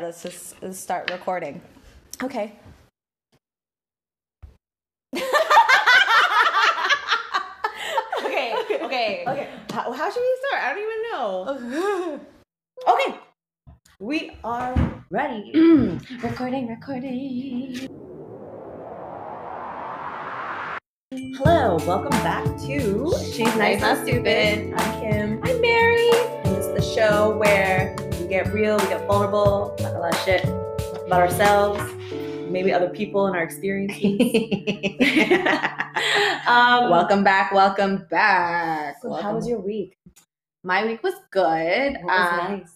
Let's just let's start recording. Okay. Okay, okay. Okay. How, how should we start? I don't even know. Okay. We are ready. recording, recording. Hello, welcome back to She's Nice, Not Stupid. I'm Kim. I'm Mary. And it's the show where get real, we get vulnerable, talk a lot of shit about ourselves, maybe other people and our experiences. um, welcome back, welcome back. So how was your week? My week was good. What was Um, nice?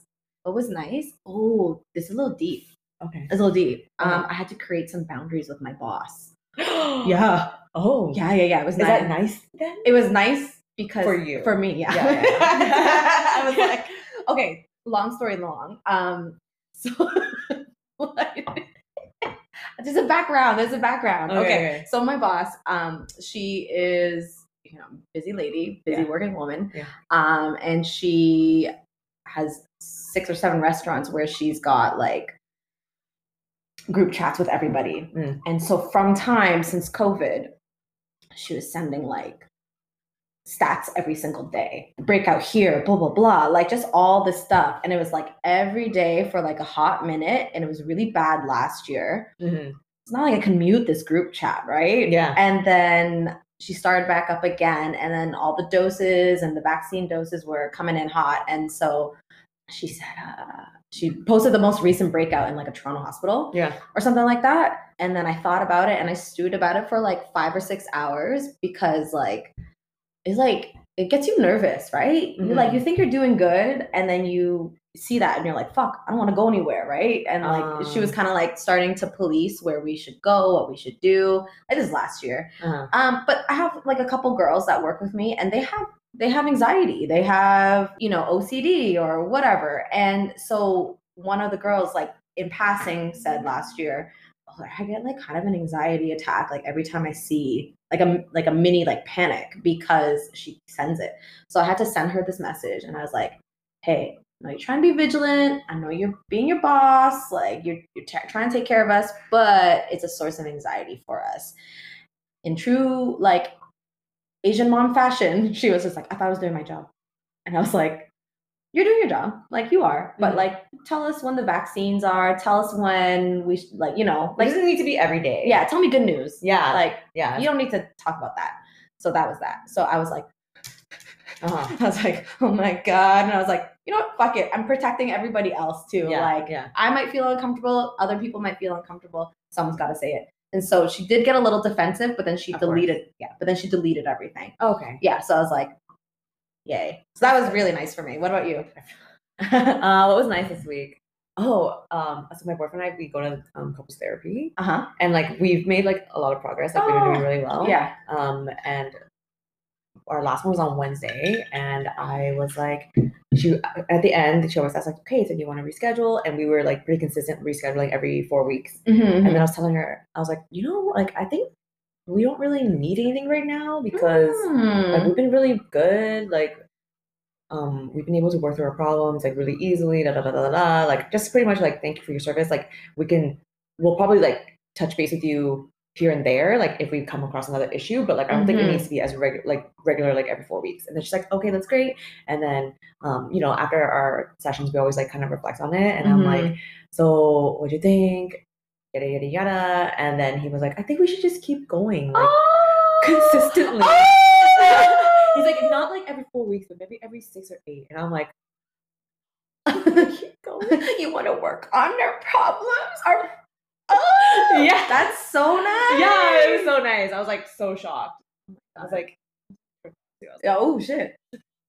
What was nice? Oh, this is a little deep. Okay. It's a little deep. Um, Uh-huh. I had to create some boundaries with my boss. yeah. Oh. Yeah, yeah, yeah. It was Is nice. that nice then? It was nice because For you. for me, yeah. Yeah, yeah, yeah. I was like, okay. Long story long. Um, so there's a background. There's a background. Okay, Okay. So my boss, um, she is you know busy lady, busy Yeah. working woman. Yeah. Um, and she has six or seven restaurants where she's got like group chats with everybody. Mm. And so from time since COVID, she was sending like stats every single day. Breakout here, blah blah blah, like just all this stuff. And it was like every day for like a hot minute. And it was really bad last year. Mhm. It's not like I can mute this group chat, right? Yeah. And then she started back up again, and then all the doses and the vaccine doses were coming in hot. And so she said, uh, she posted the most recent breakout in like a Toronto hospital Yeah. or something like that. And then I thought about it and I stewed about it for like five or six hours because like it's like it gets you nervous, right? You like you think you're doing good and then you see that and you're like, fuck, I don't want to go anywhere, right? And like she was Um. kind of like starting to police where we should go, what we should do. Like this last year. Uh-huh. Um, but I have like a couple girls that work with me and they have they have anxiety. They have, you know, OCD or whatever. And so one of the girls like in passing said last year, I get like kind of an anxiety attack like every time I see like a like a mini like panic because she sends it. So I had to send her this message and I was like, "Hey, I know you're trying to be vigilant. I know you're being your boss. Like you're you're t- trying to take care of us, but it's a source of anxiety for us." In true like Asian mom fashion, she was just like, "I thought I was doing my job," and I was like, "You're doing your job, like you are, but Mhm. like tell us when the vaccines are. Tell us when we sh- like you know Like, it doesn't need to be every day. yeah. Tell me good news. Yeah. like yeah. you don't need to talk about that." So that was that. So I was like. uh-huh. I was like, oh my God. And I was like, you know what? Fuck it. I'm protecting everybody else too. Yeah. Like, yeah. I might feel uncomfortable. Other people might feel uncomfortable. Someone's got to say it. And so she did get a little defensive, but then she Of course. deleted. Yeah. But then she deleted everything. Okay. Yeah. So I was like, yay. So that was really nice for me. What about you? uh, what was nice this week? Oh, um, so my boyfriend and I we go to um, couples therapy, Uh huh. and like we've made like a lot of progress. Like we've been doing Oh, really well. Yeah. Um, and our last one was on Wednesday, and I was like, she at the end she always asked like, okay, so do you want to reschedule? And we were like pretty consistent rescheduling every four weeks. Mm-hmm. And then I was telling her, I was like, you know, like I think we don't really need anything right now because Mm. like we've been really good like um we've been able to work through our problems like really easily da da da da da, like just pretty much like thank you for your service. Like we can we'll probably like touch base with you here and there like if we come across another issue but like i don't think it needs to be as regular like regular like every four weeks. And then she's like okay that's great. And then um you know after our sessions we always like kind of reflect on it and i'm like so what do you think yada yada yada and then he was like i think we should just keep going like oh! consistently. Oh! He's like, not like every four weeks, but maybe every six or eight. And I'm like, keep going. you want to work on their problems? Or oh, Yeah. that's so nice. Yeah, it was so nice. I was like so shocked. I was like, Yeah, oh shit.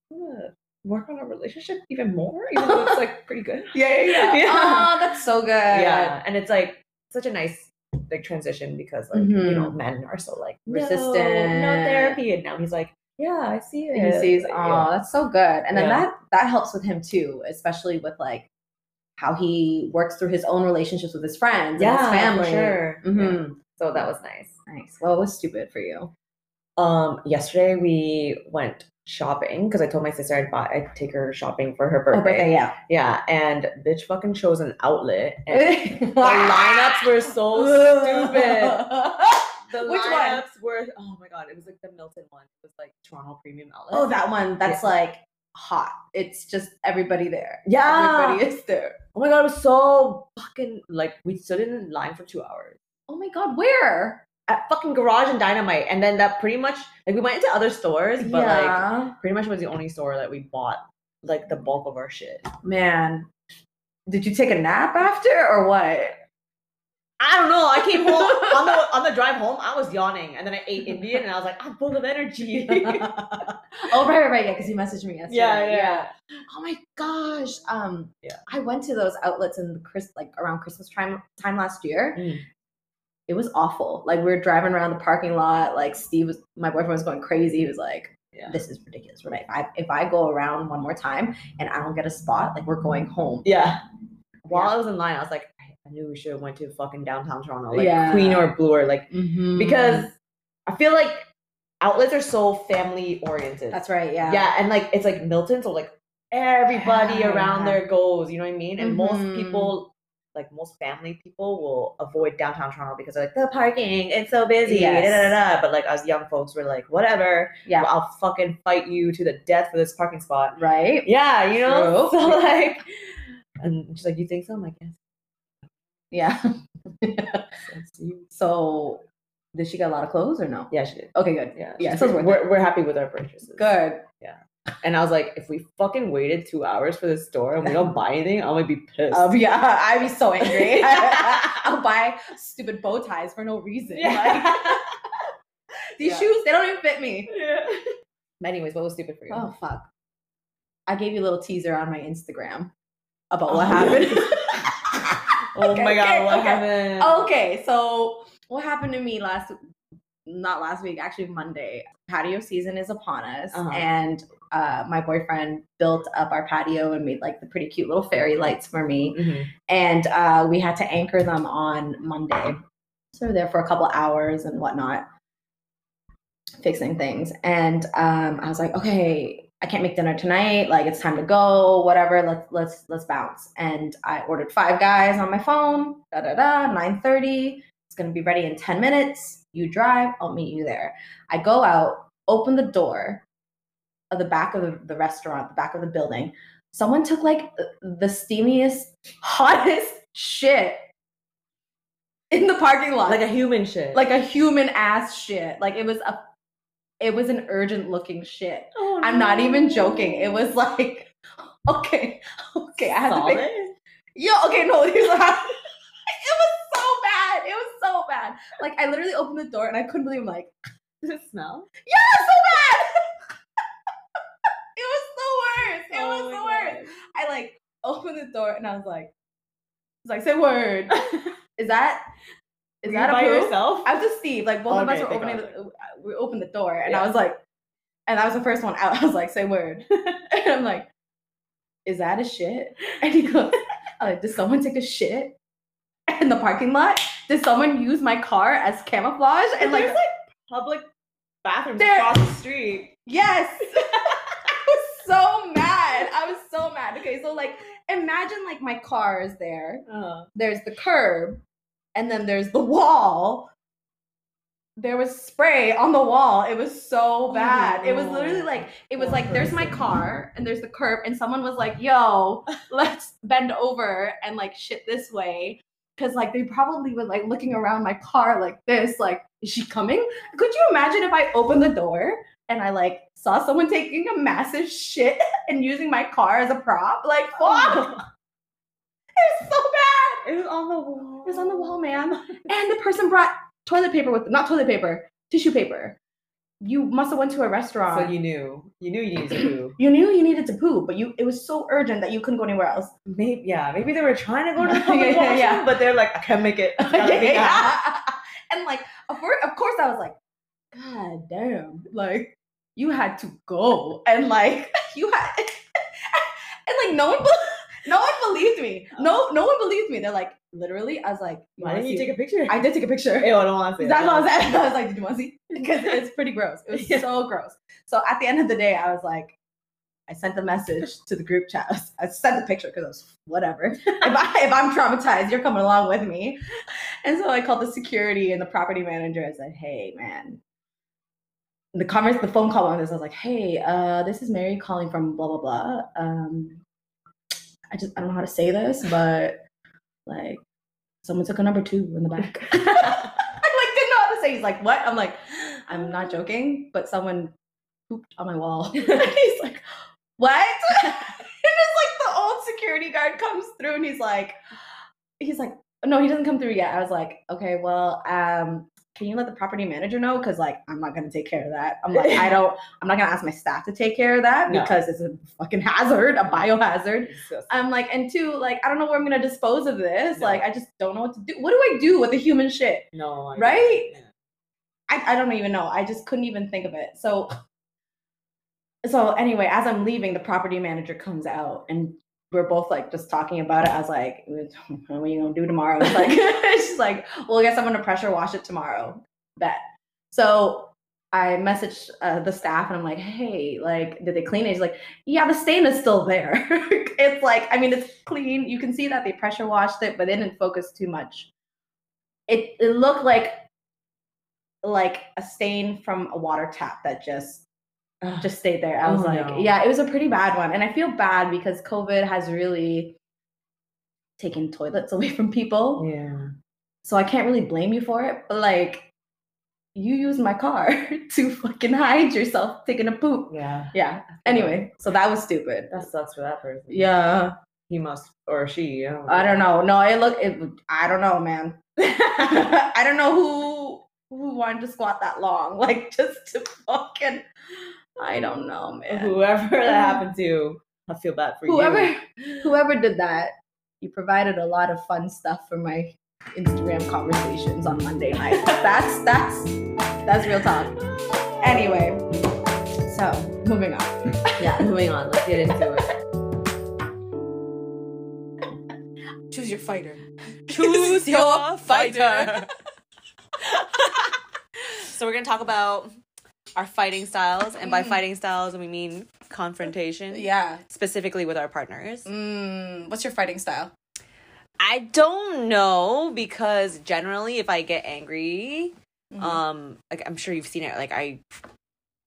"Wanna work on a relationship even more, even though it's like pretty good. Yeah, yeah, yeah. Yeah. Oh, that's so good. Yeah, and it's like such a nice like transition because like you know Mhm. men are so like Resistant. resistant, no, therapy, and now he's like, yeah, I see it. And He sees, oh, yeah. that's so good. And then Yeah. that that helps with him too, especially with like how he works through his own relationships with his friends yeah, and his family. sure. Yeah. Mhm. So that was nice. Nice. Well, it was stupid for you. Um, yesterday we went shopping because I told my sister I'd buy I'd take her shopping for her Oh, birthday. birthday, yeah. Yeah, and bitch fucking chose an outlet and the lineups were so stupid. The Which one? were oh my god, it was like the Milton one. It was like Toronto Premium Outlet. Oh, that one. That's like hot. It's just everybody there. Yeah. Everybody is there. Oh my god, it was so fucking like we stood in line for two hours. Oh my god, where? At fucking garage and dynamite. And then that pretty much like we went into other stores, but like pretty much was the only store that we bought like the bulk of our shit. Man. Did you take a nap after or what? I don't know. I came home on the on the drive home. I was yawning, and then I ate Indian, and I was like, I'm full of energy. oh right, right, right. Yeah, because you messaged me yesterday. Yeah, yeah. Oh my gosh. Um. Yeah. I went to those outlets in the Chris like around Christmas time time last year. Mm. It was awful. Like we were driving around the parking lot. Like Steve was, my boyfriend was going crazy. He was like, Yeah. "This is ridiculous, Renee. If I if I go around one more time and I don't get a spot, like we're going home." yeah. While Yeah. I was in line, I was like, I knew we should have went to fucking downtown Toronto, like Yeah. Queen or Bloor or like Mhm. because I feel like outlets are so family oriented. that's right. Yeah. yeah, and like it's like Milton, so like everybody around there goes. You know what I mean? And most Mhm. people. Like most family people will avoid downtown Toronto because they're like the parking, it's so busy, Yes. da, da, da. But like us young folks were like, whatever, Yeah. I'll fucking fight you to the death for this parking spot. Right. Yeah, you know. True. So like, and she's like, "You think so?" I'm like, "Yes." Yeah. So, did she get a lot of clothes or no? Yeah, she did. Okay, good. Yeah, Yeah, so it's pretty- worth we're we're happy with our purchases. Good. And I was like, if we fucking waited two hours for this store and we don't buy anything, I'm gonna be pissed. Um, yeah, I'd be so angry. I'll buy stupid bow ties for no reason. Like, these Yeah. shoes, they don't even fit me. yeah. Anyways, what was stupid for you? Oh fuck! I gave you a little teaser on my Instagram about Oh, what happened. oh Okay, my god, okay, what okay. happened? okay, so what happened to me last? Not last week, actually Monday. Patio season is upon us, Uh-huh. and uh, my boyfriend built up our patio and made like the pretty cute little fairy lights for me. Mhm. and uh, we had to anchor them on Monday. So we were there for a couple hours and whatnot, fixing things. And um, I was like, okay, I can't make dinner tonight. Like it's time to go. Whatever. Let's let's let's bounce. And I ordered five guys on my phone. Da da da. Nine thirty. It's gonna be ready in ten minutes. You drive. I'll meet you there. I go out, open the door of the back of the, the restaurant, the back of the building. Someone took like the- steamiest, hottest shit in the parking lot. Like a human shit. like a human ass shit. Like it was a it was an urgent looking shit. oh, I'm not even joking. It was like okay, okay. I had to pick Yo, okay, no, here's what happened. It was so bad. It was so bad. Like I literally opened the door and I couldn't believe I'm like, Does it smell? yeah, so bad. Oh was my the worst. I like opened the door and I was like, I was like, say word. Is that is Were that you by proof? yourself? I was just Steve. Like both of us were opening. The, uh, we opened the door, and Yeah. I was like, and that was the first one out. I was like, "Say word," and I'm like, "Is that a shit?" And he goes, I'm like, "Did someone take a shit in the parking lot? Did someone use my car as camouflage?" And like, There's, like public bathrooms There- across the street. yes, I was so mad. Was so mad. Okay, so like, imagine like my car is there. Uh, there's the curb and then there's the wall. There was spray on the wall. It was so bad. It was literally like it was like there's my car and there's the curb and someone was like yo let's bend over and like shit this way. Because like they probably were like looking around my car like this like is she coming? Could you imagine if i opened the door and i like saw someone taking a massive shit and using my car as a prop like oh fuck it was so bad it was on the wall. it was on the wall, ma'am. And the person brought toilet paper with them. not toilet paper, tissue paper. You must have went to a restaurant. So you knew. You knew you needed to poo. You knew you needed to poo, but you it was so urgent that you couldn't go anywhere else. Maybe yeah, maybe they were trying to go to the Yeah, public yeah, washroom, yeah. but they're like, I can't make it. I gotta be out." and like, of course, of course, I was like, God damn, like you had to go, and like you had, and like no one, be- no one believed me. No, no one believed me. They're like, literally. I was like, Why didn't you take a picture? I did take a picture. Ew, I don't want to see That's that. what I was saying. I was like, did you want to see? Because it's pretty gross. It was Yeah. so gross. So at the end of the day, I was like, I sent the message to the group chat. I sent the picture because I was whatever. if, I, if I'm traumatized, you're coming along with me. And so I called the security and the property manager. I said, hey, man. The converse, the phone call on this, I was like, hey, uh, this is Mary calling from blah, blah, blah. Um, I just, I don't know how to say this, but like, someone took a number two in the back. I like didn't know how to say. He's like, what? I'm like, I'm not joking, but someone pooped on my wall. He's like, what? and it's like the old security guard comes through and he's like, he's like, no, he doesn't come through yet. I was like, okay, well, um, can you let the property manager know? Because like, I'm not gonna take care of that. I'm like, I don't, I'm not gonna ask my staff to take care of that No. because it's a fucking hazard, a biohazard. I'm like, and two, like, I don't know where I'm gonna dispose of this. No. Like, I just don't know what to do. What do I do with the human shit? no, I- Right? yeah. I, I don't even know. I just couldn't even think of it. So so anyway, as I'm leaving, the property manager comes out and we're both like just talking about it. I was like, what are you gonna do tomorrow? It's like she's like, well, guess I'm gonna pressure wash it tomorrow. Bet. So I messaged uh, the staff and I'm like, hey, like, did they clean it? He's like, yeah, the stain is still there. it's like, I mean, it's clean. You can see that they pressure washed it, but they didn't focus too much. It it looked like like a stain from a water tap that just Ugh. just stayed there. I oh, was Oh, like, no. yeah, it was a pretty bad one. And I feel bad because COVID has really taken toilets away from people. yeah. So I can't really blame you for it. But like, you used my car to fucking hide yourself taking a poop. Yeah. Yeah. Anyway, so that was stupid. That sucks for that person. Yeah. He must or she. I don't know. I don't know. No, it look it I don't know, man. I don't know who who wanted to squat that long. Like just to fucking I don't know, man. Whoever that happened to, I feel bad for whoever you. whoever did that, you provided a lot of fun stuff for my Instagram conversations on Monday night. that's that's that's real talk. Anyway, so moving on. Yeah, moving on. Let's get into it. Choose your fighter. Choose your fighter. so we're gonna talk about our fighting styles, and by Mm. fighting styles, we mean confrontation. Yeah. Specifically with our partners. Mm, what's your fighting style? I don't know because generally, if I get angry, Mm-hmm. um, like I'm sure you've seen it, like I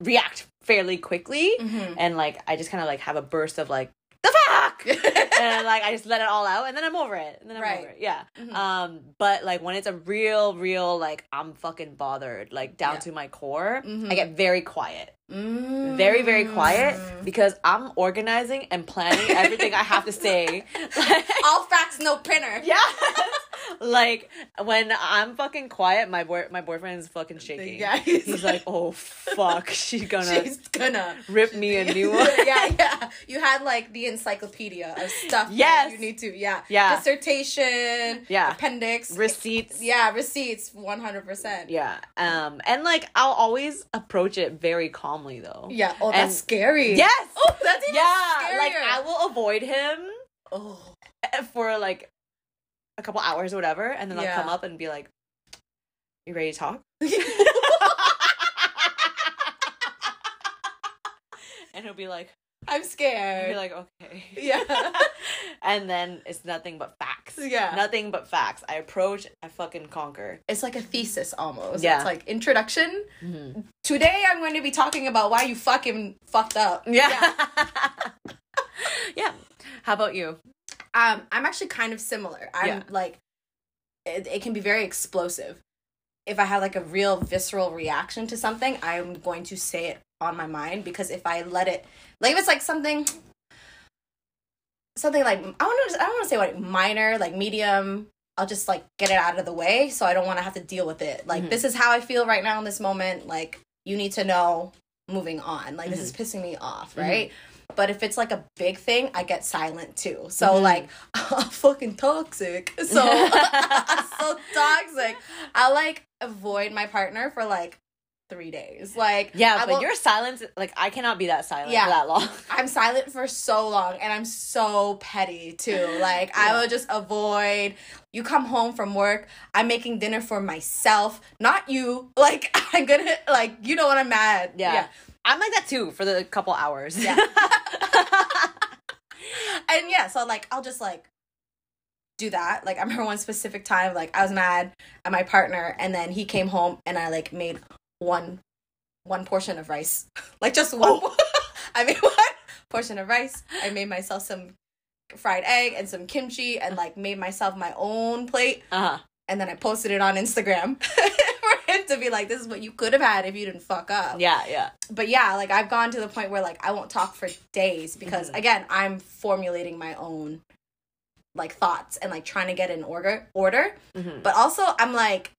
react fairly quickly, Mm-hmm. and like I just kind of like have a burst of like the fuck, and like I just let it all out, and then I'm over it, and then I'm Right. over it. Yeah. Mhm. Um, but like when it's a real, real like I'm fucking bothered, like down Yeah. to my core, Mhm. I get very quiet, Mm. very, very quiet because I'm organizing and planning everything I have to say. All facts, no printer. yeah. like when I'm fucking quiet, my boy, my boyfriend's fucking shaking. Yeah, He's like, oh fuck, she's gonna She's gonna rip me a new one. yeah, yeah. You had like the encyclopedia of stuff. that Yes. you need to. Yeah, Yeah. Dissertation. Yeah. Appendix. Receipts. Yeah, receipts. One hundred percent. Yeah. Um, and like I'll always approach it very calmly though. Yeah. Oh, And- that's scary. Yes. Oh, that's even yeah. Like. I will avoid him Oh. for like a couple hours or whatever, and then I'll come up and be like, "You ready to talk?" and he'll be like, I'm scared. be like, okay. Yeah. and then it's nothing but facts. Yeah. Nothing but facts. I approach, I fucking conquer. it's like a thesis almost. Yeah. It's like introduction. Mm-hmm. Today I'm going to be talking about why you fucking fucked up. Yeah. yeah. How about you? Um, I'm actually kind of similar. I'm Yeah. like, it, it can be very explosive. If I have like a real visceral reaction to something, I'm going to say it on my mind because if I let it, like if it's like something, something like I want to, I don't want to say like minor, like medium. I'll just like get it out of the way, so I don't want to have to deal with it. Like Mhm. this is how I feel right now in this moment. Like you need to know moving on. Like this is pissing me off, right? But if it's like a big thing, I get silent too. So Mhm. like I'm fucking toxic. So I'm so toxic. I like avoid my partner for like three days. Like Yeah, I but your silence, like I cannot be that silent Yeah. for that long. I'm silent for so long and I'm so petty too. Like Yeah. I will just avoid you come home from work, I'm making dinner for myself, not you. Like I'm gonna like you know what I'm mad. Yeah. I'm like that too for the couple hours. Yeah. And yeah, so like I'll just like do that. Like I remember one specific time, like I was mad at my partner and then he came home and I like made one one portion of rice. like just one I made one portion of rice. I made myself some fried egg and some kimchi and like made myself my own plate uh-huh. and then I posted it on Instagram him to be like, this is what you could have had if you didn't fuck up Yeah, yeah. but yeah, like I've gone to the point where like I won't talk for days because Mhm. again, I'm formulating my own like thoughts and like trying to get in order order. Mhm. But also I'm like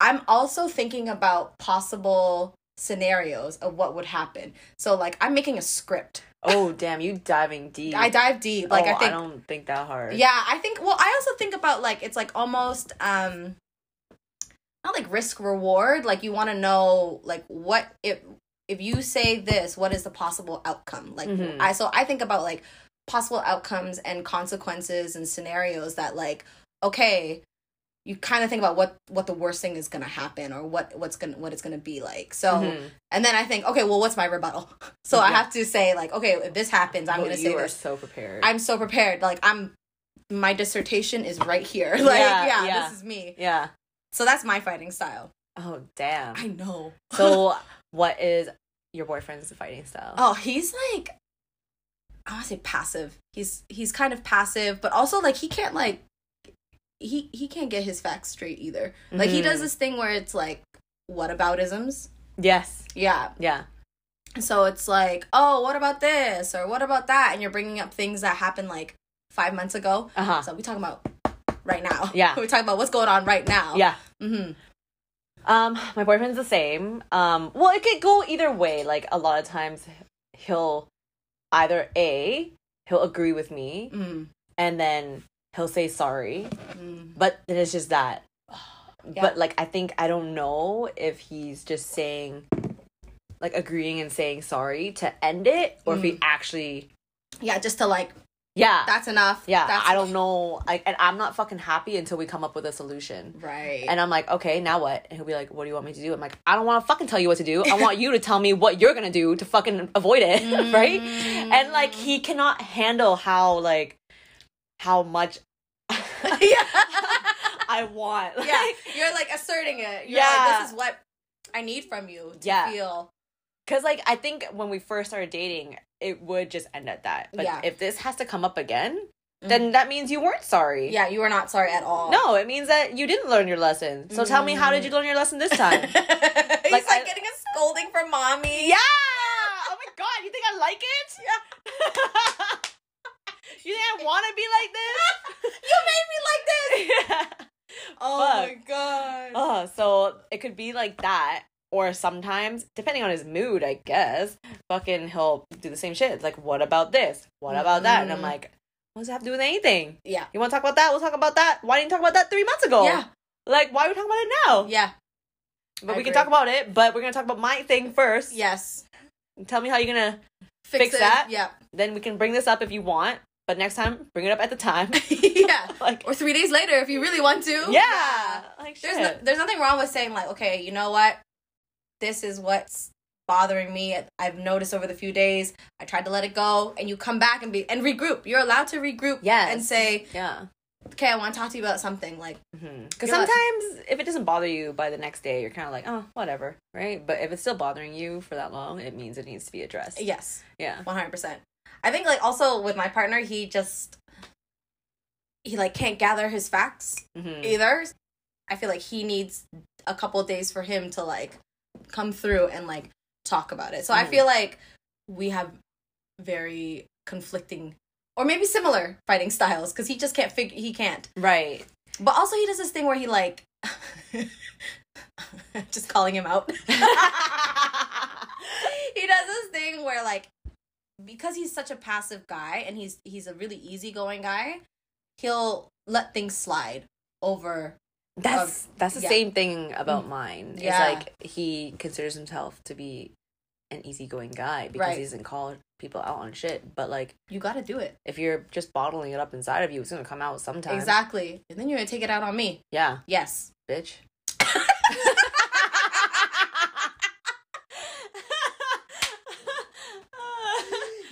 I'm also thinking about possible scenarios of what would happen. So like I'm making a script. Oh damn, you diving deep. I dive deep. Like oh, I think don't think that hard. yeah, I think well, I also think about like it's like almost um not like risk reward, like you want to know like what if if you say this, what is the possible outcome? Like Mhm. I so I think about like possible outcomes and consequences and scenarios that like okay, you kind of think about what what the worst thing is going to happen or what what's going what it's going to be like. So Mhm. and then I think okay, well what's my rebuttal? So I have to say like okay, if this happens, I'm Oh, going to you say are this. so prepared. I'm so prepared. Like I'm my dissertation is right here. Like Yeah, yeah, yeah. this is me. yeah. So that's my fighting style. Oh damn. I know. So what is your boyfriend's fighting style? oh, he's like I want to say passive. He's he's kind of passive, but also like he can't like he he can't get his facts straight either. Like he does this thing where it's like what about isms? Yes. Yeah. Yeah. So it's like, "Oh, what about this?" or "What about that?" and you're bringing up things that happened like 5 months ago. Uh huh. So we talking about right now. Yeah. We're talking about what's going on right now. Yeah. Mm-hmm. Um, my boyfriend's the same. Um, well, it could go either way. Like a lot of times, he'll either a he'll agree with me, Mm. and then he'll say sorry, Mm. but then it's just that. Yeah. But like, I think I don't know if he's just saying, like, agreeing and saying sorry to end it, or if he Mm. actually, Yeah, just to like yeah, that's enough. yeah. That's I don't know. Like, and I'm not fucking happy until we come up with a solution. Right. And I'm like, okay, now what? And he'll be like, what do you want me to do? I'm like, I don't want to fucking tell you what to do. I want you to tell me what you're gonna do to fucking avoid it, right? Mm. And like, he cannot handle how like how much yeah. I want. Like, yeah. You're like asserting it. You're Yeah. like, this is what I need from you to Yeah. feel. Cause like I think when we first started dating, it would just end at that. But Yeah. if this has to come up again, mm-hmm. then that means you weren't sorry. Yeah, you were not sorry at all. No, it means that you didn't learn your lesson. So tell me, how did you mm. learn your lesson this time? He's Like, like, I- getting a scolding from mommy. yeah. Oh my god, you think I like it? Yeah. you think I want to be like this? You made me like this. yeah. Oh Fuck. my god. Oh, so it could be like that. Or sometimes, depending on his mood, I guess, fucking he'll do the same shit. It's like, what about this? What about that? And I'm Mhm. like, what does it have to do with anything? Yeah. You want to talk about that? We'll talk about that. Why didn't you talk about that three months ago? Yeah. Like, why are we talking about it now? Yeah. But I we can talk about it, but we're going to talk about my thing first. Yes. Tell me how you're going to, Fix, Fix that? Yeah. then we can bring this up if you want. But next time, bring it up at the time. yeah. like, Or three days later if you really want to. yeah. Like, shit. There's no, there's nothing wrong with saying like, okay, you know what? This is what's bothering me. I've noticed over the few days. I tried to let it go, and you come back and be and regroup. You're allowed to regroup. Yes. And say, yeah. okay, I want to talk to you about something. Like, Because like- sometimes if it doesn't bother you by the next day, you're kind of like, oh, whatever, right? But if it's still bothering you for that long, it means it needs to be addressed. yes, Yeah. one hundred percent. I think like also with my partner, he just he like can't gather his facts hmm either. I feel like he needs a couple days for him to like come through and like talk about it. So I Mhm. feel like we have very conflicting or maybe similar fighting styles because he just can't figure he can't. Right. But also he does this thing where he like just calling him out. he does this thing where like because he's such a passive guy and he's he's a really easygoing guy, he'll let things slide over That's that's the yeah. same thing about mm. mine. Yeah. It's like he considers himself to be an easygoing guy because Right. he doesn't call people out on shit. But like You got to do it. if you're just bottling it up inside of you, it's gonna come out sometime. Exactly. And then you're to take it out on me. Yeah, Yes. bitch.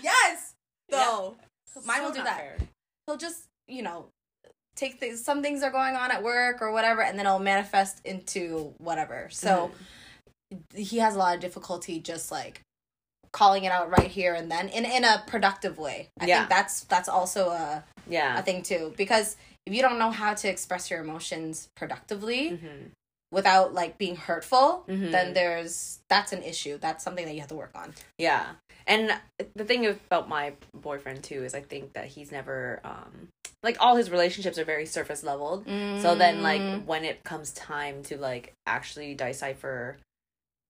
Yes. Yeah. No. Mine will do that. fair. He'll just, you know, take things, some things are going on at work or whatever, and then it'll manifest into whatever. So Mm-hmm. he has a lot of difficulty just like calling it out right here and then in, in a productive way. I Yeah. think that's that's also a, Yeah. a thing too. Because if you don't know how to express your emotions productively Mhm. without like being hurtful, Mhm. then there's that's an issue. That's something that you have to work on. Yeah. And the thing about my boyfriend too is I think that he's never um like all his relationships are very surface leveled. So then Mm. like when it comes time to like actually decipher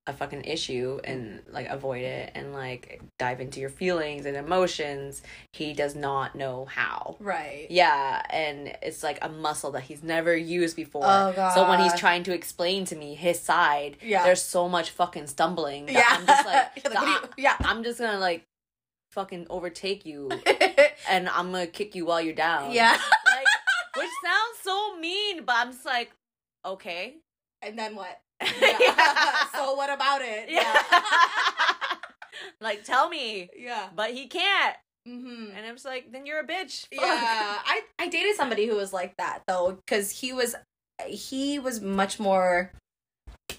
a fucking issue and like avoid it and like dive into your feelings and emotions, he does not know how. right. Yeah, and it's like a muscle that he's never used before. Oh, God. So when he's trying to explain to me his side, Yeah. there's so much fucking stumbling. That Yeah. I'm just like, like, you- yeah. I'm just gonna like fucking overtake you and I'm gonna kick you while you're down. yeah. Like, which sounds so mean, but I'm just like, okay. And then what? Yeah. so what about it? Yeah. like, tell me. Yeah. But he can't. Mm-hmm. And I'm just like, then you're a bitch. Fuck. Yeah. I I dated somebody who was like that though, because he was he was much more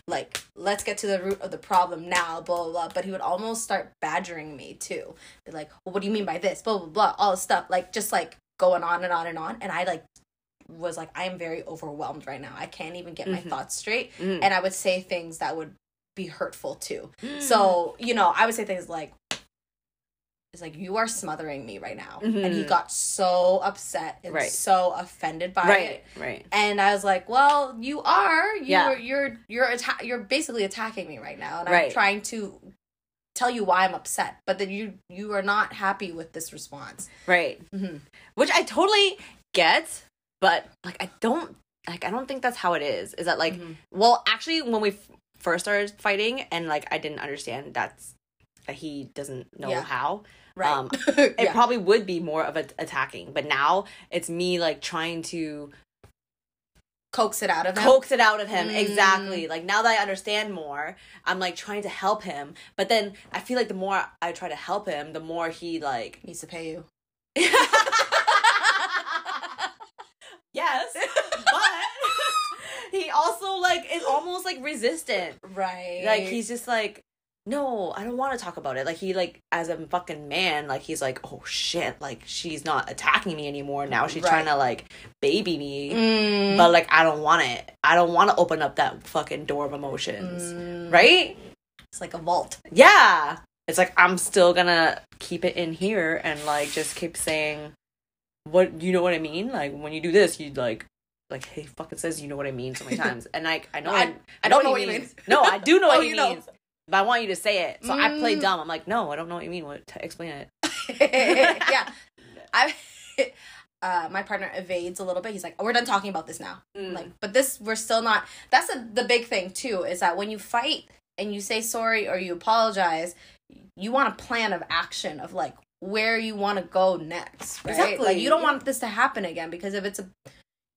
like let's get to the root of the problem now blah blah blah. But he would almost start badgering me too. Be like well, what do you mean by this? Blah blah blah all this stuff. Like just like going on and on and on. And i like was like i am very overwhelmed right now. I can't even get my Mhm. thoughts straight. Mm. and i would say things that would be hurtful too. Mm. so you know i would say things like like you are smothering me right now and he Mhm. got so upset and Right. so offended by right, it right. and i was like well you are you're Yeah. you're you're atta- you're basically attacking me right now and i'm trying to tell you why i'm upset but then you you are not happy with this response Right. Mhm. Which I totally get, but like I don't like I don't think that's how it is. Is that like Mhm. well, actually when we f- first started fighting and like I didn't understand that's that he doesn't know Yeah. how. Right. Um, It probably would be more of a attacking, but now it's me like trying to coax it out of him? Coax it out of him. Mm. exactly. Like now that i understand more i'm like trying to help him but then i feel like the more i try to help him the more he like needs to pay you. Yes but he also like is almost like resistant. Right. Like he's just like no i don't want to talk about it. Like he like as a fucking man like he's like oh shit like she's not attacking me anymore. Now she's Right. trying to like baby me. Mm. but like i don't want it. I don't want to open up that fucking door of emotions. Mm. right? It's like a vault. Yeah. It's like i'm still gonna keep it in here and like just keep saying what you know what i mean? Like when you do this you like like he fucking says you know what i mean so many times. And like i know I- I, I don't what know he what you means. No i do know what Oh, he you know. But i want you to say it so i play Mm. dumb i'm like no i don't know what you mean what t- explain it yeah i uh, my partner evades a little bit. He's like, oh, "We're done talking about this now." Mm. Like, but this we're still not. That's a, the big thing too. Is that when you fight and you say sorry or you apologize, you want a plan of action of like where you want to go next. Right? Exactly, Like you don't yeah. want this to happen again because if it's a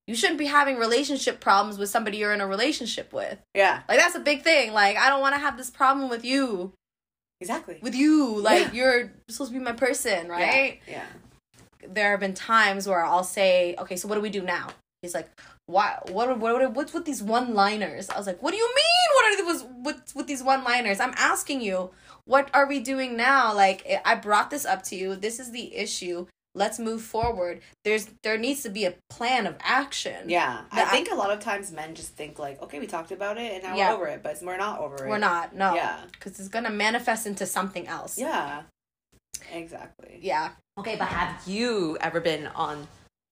you shouldn't be having relationship problems with somebody you're in a relationship with. yeah Like that's a big thing. Like I don't want to have this problem with you. exactly With you. Like Yeah. you're supposed to be my person, right? yeah there have been times where I'll say, "Okay, so what do we do now?" He's like, "Why? What? What? what what's with these one-liners?" I was like, "What do you mean? What are these? What's with these one-liners?" I'm asking you, what are we doing now? Like, I brought this up to you. This is the issue. Let's move forward. There's there needs to be a plan of action. yeah i think a lot of times men just think like okay we talked about it and now Yeah. we're over it but we're not over it we're not. No. yeah Because it's gonna manifest into something else. yeah exactly Yeah. Okay, but have you ever been on?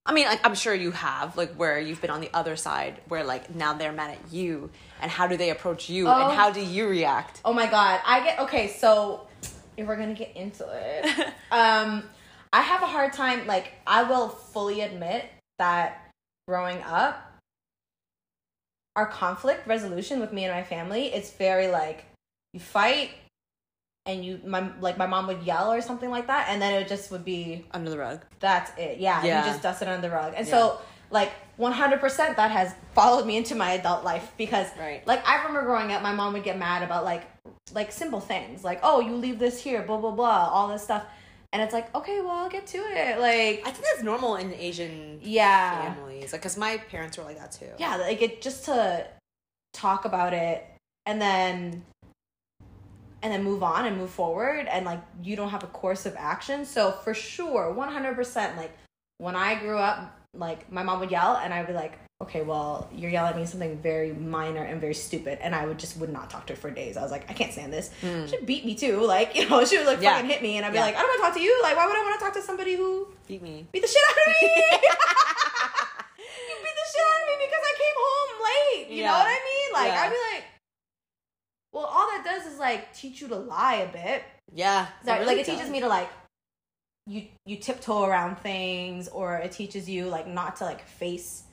I mean, like I'm sure you have, like where you've been on the other side, where like now they're mad at you, and how do they approach you, Oh. and how do you react? Oh my god. I get okay, so if we're gonna get into it. um I have a hard time like I will fully admit that growing up our conflict resolution with me and my family, it's very like you fight and you my like my mom would yell or something like that and then it just would be Under the rug. that's it. Yeah, Yeah. you just dust it under the rug. And so like 100% that has followed me into my adult life because Right. like I remember growing up my mom would get mad about like like simple things like oh you leave this here blah blah blah all this stuff and it's like okay well I'll get to it like I think that's normal in Asian yeah families. Like, cause my parents were like that too. yeah like it just to talk about it and then and then move on and move forward and like you don't have a course of action so for sure 100% like when i grew up like my mom would yell and i would be like okay well you're yelling at me something very minor and very stupid and i would just would not talk to her for days i was like i can't stand this hmm. she beat me too like you know she would like. Yeah. fucking hit me and i'd be Yeah. like i don't want to talk to you like why would i want to talk to somebody who Beat me. beat the shit out of me. you beat the shit out of me because I came home late. You know what I mean? Like Yeah. I'd be like, well, all that does is like teach you to lie a bit. Yeah. So, really like it does. teaches me to like you you tiptoe around things, or it teaches you like not to like face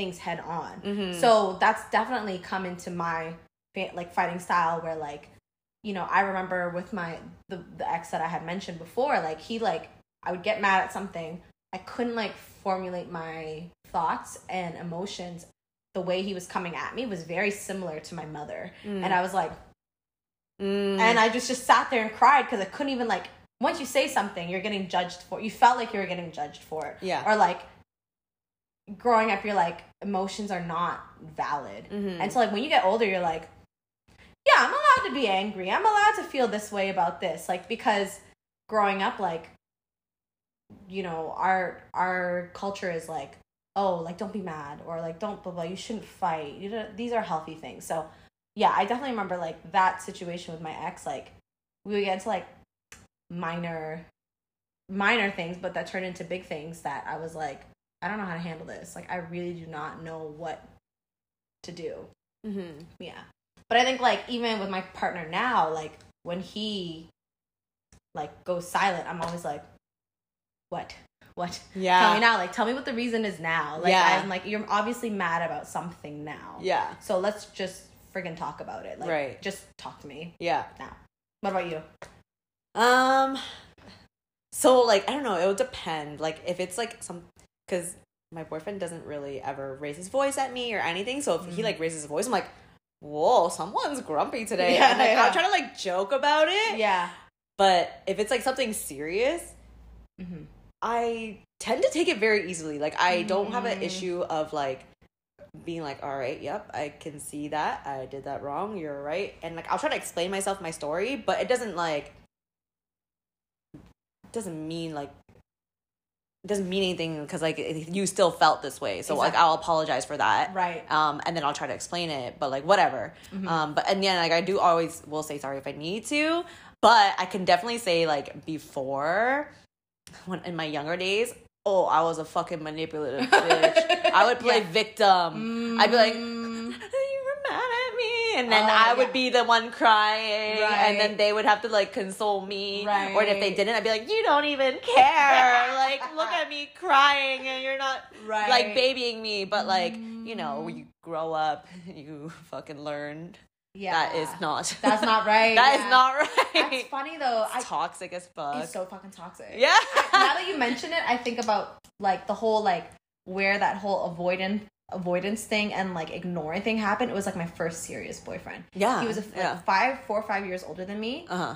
things head on. Mhm. So that's definitely come into my like fighting style where like you know I remember with my the the ex that I had mentioned before like he like I would get mad at something I couldn't like formulate my thoughts and emotions the way he was coming at me was very similar to my mother Mm. and I was like Mm. and I just just sat there and cried because I couldn't even like once you say something you're getting judged for you felt like you were getting judged for it Yeah. or like growing up you're like emotions are not valid. Mhm. and so like when you get older you're like yeah i'm allowed to be angry. I'm allowed to feel this way about this. Like because growing up like you know our our culture is like oh like don't be mad or like don't blah blah you shouldn't fight. You know these are healthy things. So yeah i definitely remember like that situation with my ex. Like we would get into like minor minor things but that turned into big things that i was like i don't know how to handle this like i really do not know what to do Mhm. yeah. But I think like even with my partner now, like when he like goes silent, I'm always like, What? What? Yeah. Tell me now. Like tell me what the reason is now. Like Yeah. I'm like, you're obviously mad about something now. Yeah. So let's just friggin' talk about it. Like Right. just talk to me Yeah. now. What about you? Um. So like I don't know. It would depend. Like if it's like some because my boyfriend doesn't really ever raise his voice at me or anything. So if he like raises his voice, I'm like, whoa, someone's grumpy today. Yeah, and like yeah. I'll try to like joke about it. Yeah. But if it's like something serious, Mm-hmm. I tend to take it very easily. Like I don't have an Mm. issue of like being like, all right, yep, I can see that. I did that wrong. You're right. And like I'll try to explain myself my story, but it doesn't like doesn't mean like it doesn't mean anything because like you still felt this way. So like I'll apologize for that. Right. Um, and then I'll try to explain it, but like whatever. Mm-hmm. Um, but and yeah, like I do always will say sorry if I need to, but I can definitely say like before, when in my younger days, oh, I was a fucking manipulative bitch. I would play Yeah. victim. I'd be like, Mm. you were mad at me, and then Oh, I would yeah. be the one crying, and then they would have to like console me. Or if they didn't, I'd be like, you don't even care. like, look at me crying, and you're not Right. like babying me. But like, you know, you mm. grow up, you fucking learn yeah. that is not. That's not right. That is yeah. not right. That's funny though. I toxic as fuck. It's so fucking toxic. yeah. now that you mention it, I think about like the whole like where that whole avoidance avoidance thing and like ignoring thing happened. It was like my first serious boyfriend. yeah. He was a, like, yeah. five, four or five years older than me. Uh huh.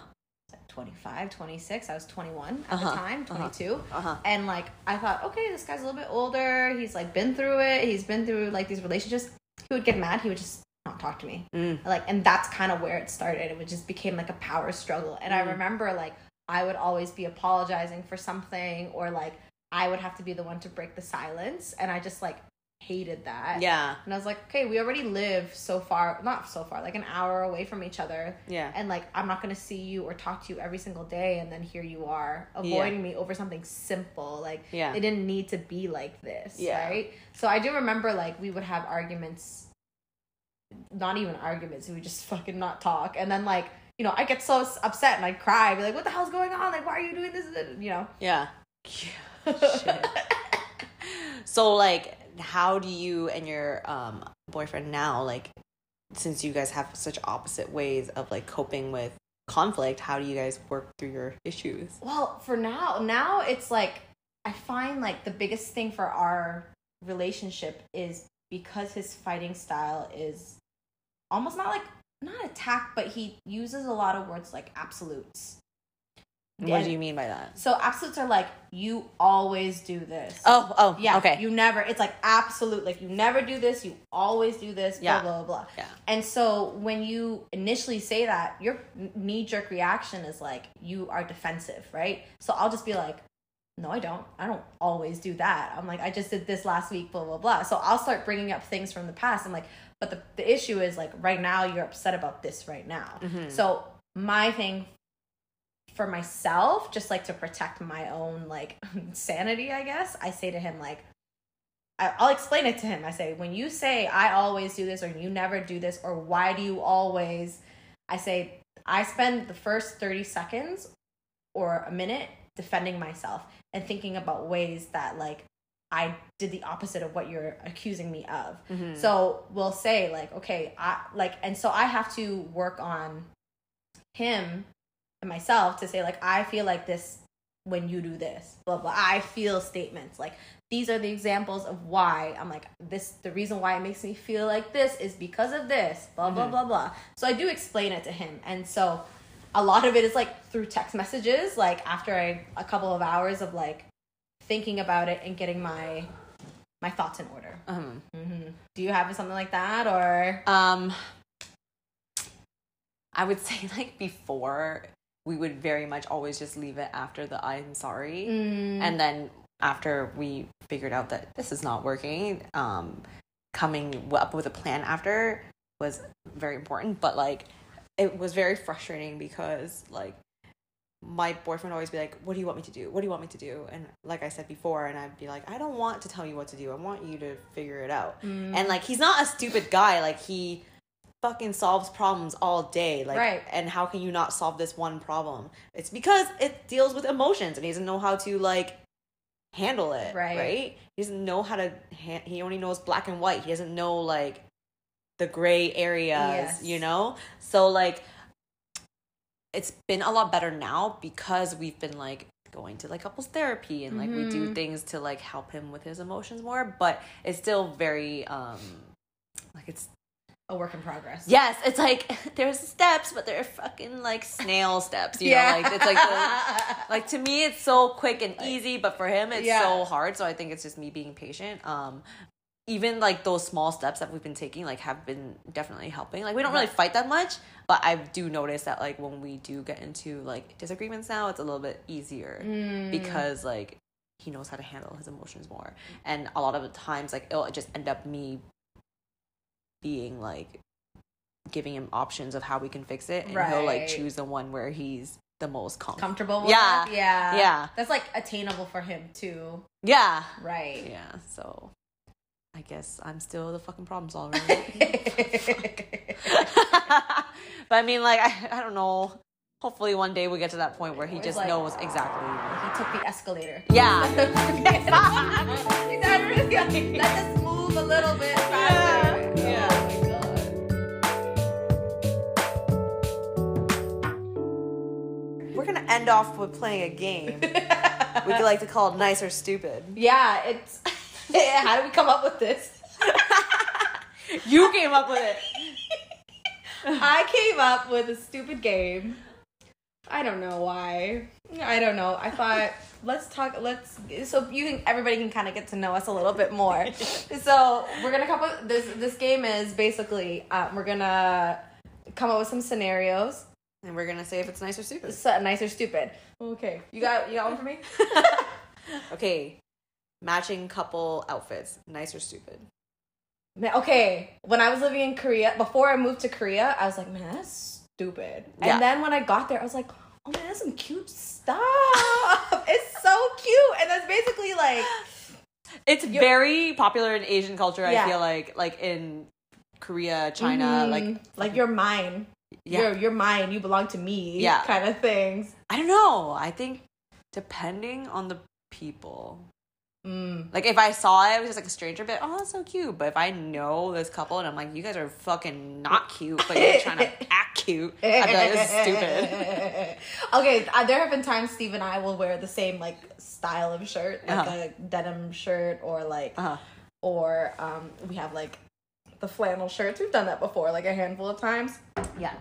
Like 25, 26. I was 21 at Uh-huh, the time, uh-huh. 22. Uh-huh. And like I thought, okay, this guy's a little bit older. He's like been through it. He's been through like these relationships. He would get mad. He would just not talk to me. Mm. Like, and that's kind of where it started. It would just became like a power struggle. And I Mm. remember like I would always be apologizing for something, or like I would have to be the one to break the silence, and I just like hated that. Yeah. And I was like, okay, we already live so far, not so far, like an hour away from each other. Yeah. And like, I'm not gonna see you or talk to you every single day, and then here you are avoiding me over something simple. Like, Yeah. it didn't need to be like this, Yeah. right? So I do remember like we would have arguments, not even arguments, we would just fucking not talk, and then like. You know, I get so upset and I cry. I'd be like, "What the hell's going on? Like, why are you doing this?" You know. Yeah. Shit. So like how do you and your um boyfriend now, like since you guys have such opposite ways of like coping with conflict, how do you guys work through your issues? Well, for now, now it's like I find like the biggest thing for our relationship is because his fighting style is almost not like not attack, but he uses a lot of words like absolutes. What Yeah. do you mean by that? So absolutes are like you always do this. Oh, oh, yeah. okay. You never. It's like absolute. Like you never do this. You always do this. Yeah. Blah blah blah. Yeah. And so when you initially say that, your knee jerk reaction is like you are defensive, right? So I'll just be like, no, I don't. I don't always do that. I'm like, I just did this last week, blah blah blah. So I'll start bringing up things from the past. I'm like, but the the issue is like right now you're upset about this right now. Mhm. So my thing for myself, just like to protect my own like sanity, I guess, I say to him like I'll explain it to him. I say, when you say I always do this or you never do this or why do you always I say I spend the first 30 seconds or a minute defending myself and thinking about ways that like I did the opposite of what you're accusing me of. Mhm. So we'll say like, okay, I like, and so I have to work on him myself to say like, I feel like this when you do this, blah blah. I feel statements like these are the examples of why I'm like this. The reason why it makes me feel like this is because of this, blah blah Mhm. blah blah. So I do explain it to him, and so a lot of it is like through text messages. Like after I, a couple of hours of like thinking about it and getting my my thoughts in order. Um, hmm Do you have something like that or? um, I would say like before we would very much always just leave it after the I'm sorry. Mm, and then after we figured out that this is not working um coming up with a plan after was very important. But like it was very frustrating because like my boyfriend would always be like what do you want me to do? What do you want me to do? And like i said before and i'd be like i don't want to tell you what to do. I want you to figure it out. Mm, and like he's not a stupid guy. Like he fucking solves problems all day like Right. and how can you not solve this one problem it's because it deals with emotions and he doesn't know how to like handle it Right. right he doesn't know how to ha- he only knows black and white he doesn't know like the gray areas Yes. you know so like it's been a lot better now because we've been like going to like couples therapy and like we do Mhm. things to like help him with his emotions more but it's still very um like it's a work in progress. yes it's like there's steps but they're fucking like snail steps you know like it's like the, like to me it's so quick and easy but for him it's Yeah. so hard so i think it's just me being patient um even like those small steps that we've been taking like have been definitely helping like we don't really fight that much but i do notice that like when we do get into like disagreements now it's a little bit easier Mm. because like he knows how to handle his emotions more and a lot of the times like it'll just end up me being like giving him options of how we can fix it and he'll like choose the one where he's the most comfortable comfortable with Yeah. it? Yeah. Yeah. That's like attainable for him too. yeah Right. yeah so i guess i'm still the fucking problem solver but i mean like I, I don't know hopefully one day we get to that point where he just like- knows exactly he took the escalator. yeah He's not really let this move a little bit end off with playing a game we could like to call it nice or stupid Yeah, it's. How did we come up with this? you came up with it I came up with a stupid game. I don't know why. I don't know. I thought let's talk. Let's so you can everybody can kind of get to know us a little bit more. so we're gonna come up. This this game is basically uh, we're gonna come up with some scenarios. And we're gonna say if it's nice or stupid So, nice or stupid. Okay, you got you got one for me. okay matching couple outfits nice or stupid Man, okay, when I was living in Korea, before I moved to Korea, I was like, man, that's stupid. Yeah. And then when I got there, I was like, oh man, that's some cute stuff. it's so cute. And that's basically like, it's very popular in asian culture i feel like like in korea china mhm, like like you're mine. Yeah You're, you're mine. You belong to me. Yeah. Kind of things. i don't know i think depending on the people Mm. Like if I saw it, it was just like a stranger, but oh, that's so cute. But if I know this couple and I'm like, you guys are fucking not cute, but you're trying to act cute, I'd be like, this is stupid. okay, uh, there have been times Steve and I will wear the same like style of shirt, like Uh-huh. a denim shirt, or like, Uh-huh. or um, we have like the flannel shirts. We've done that before, like a handful of times. Yeah.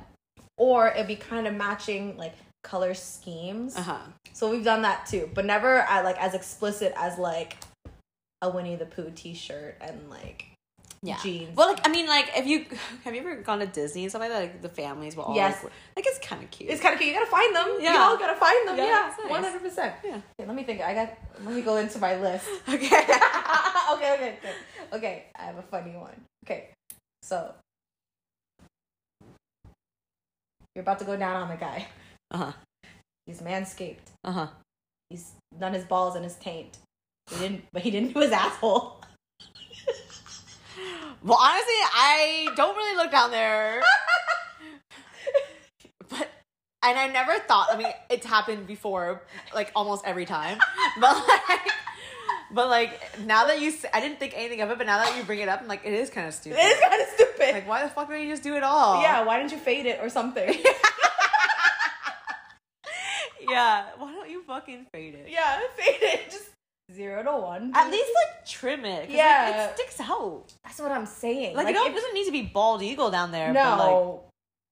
Or it'd be kind of matching like color schemes. Uh huh. So we've done that too, but never at like as explicit as like a Winnie the Pooh T-shirt and like Yeah. jeans. Well, like I mean, like if you have you ever gone to Disney and stuff like that, like the families will all Yes. like, like it's kind of cute. It's kind of cute. You gotta find them. Yeah. You all gotta find them. Yeah, Yeah, it's nice. one hundred percent. Yeah. Okay, let me think. I got. Let me go into my list. okay. okay, okay, okay. Okay, I have a funny one. Okay, so you're about to go down on the guy. Uh huh. He's manscaped. Uh huh. He's done his balls and his taint. He didn't, but he didn't do his asshole. Well, honestly, I don't really look down there. but and I never thought. I mean, it's happened before, like almost every time. But like, but like now that you, I didn't think anything of it. But now that you bring it up, I'm like, it is kind of stupid. It is kind of stupid. Like, why the fuck don't you just do it all? yeah, why didn't you fade it or something? yeah. Why don't you fucking fade it? yeah, fade it. Just zero to one. At least like trim it. 'cause, like, Yeah. it sticks out. that's what I'm saying. Like, it don't, if- doesn't need to be bald eagle down there. But like, no.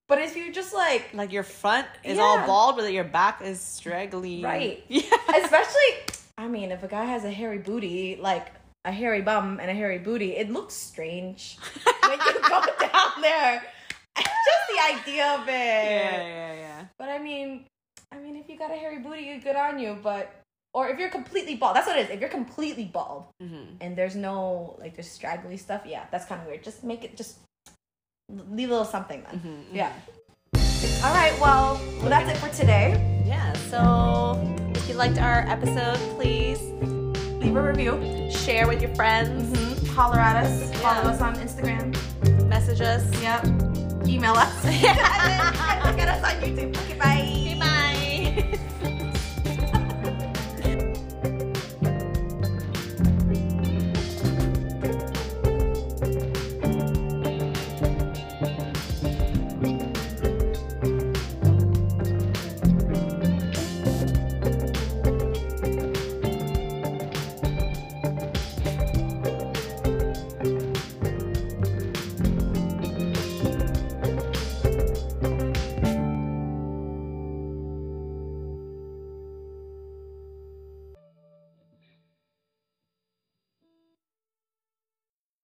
But if you just like like your front is all bald, but your back is straggly. Right. Yeah. especially i mean if a guy has a hairy booty like a hairy bum and a hairy booty it looks strange when you go down there just the idea of it Yeah, yeah, yeah. but i mean i mean if you got a hairy booty good on you but or if you're completely bald that's what it is if you're completely bald Mm-hmm. and there's no like there's straggly stuff yeah that's kind of weird just make it just leave a little something then Mhm, yeah all right well, well that's it for today Yeah. So if you liked our episode, please leave a review share with your friends, Mhm. Holler at us. Follow Yeah. us on Instagram. message us. Yep. Email us. Look at us on YouTube. Okay, bye.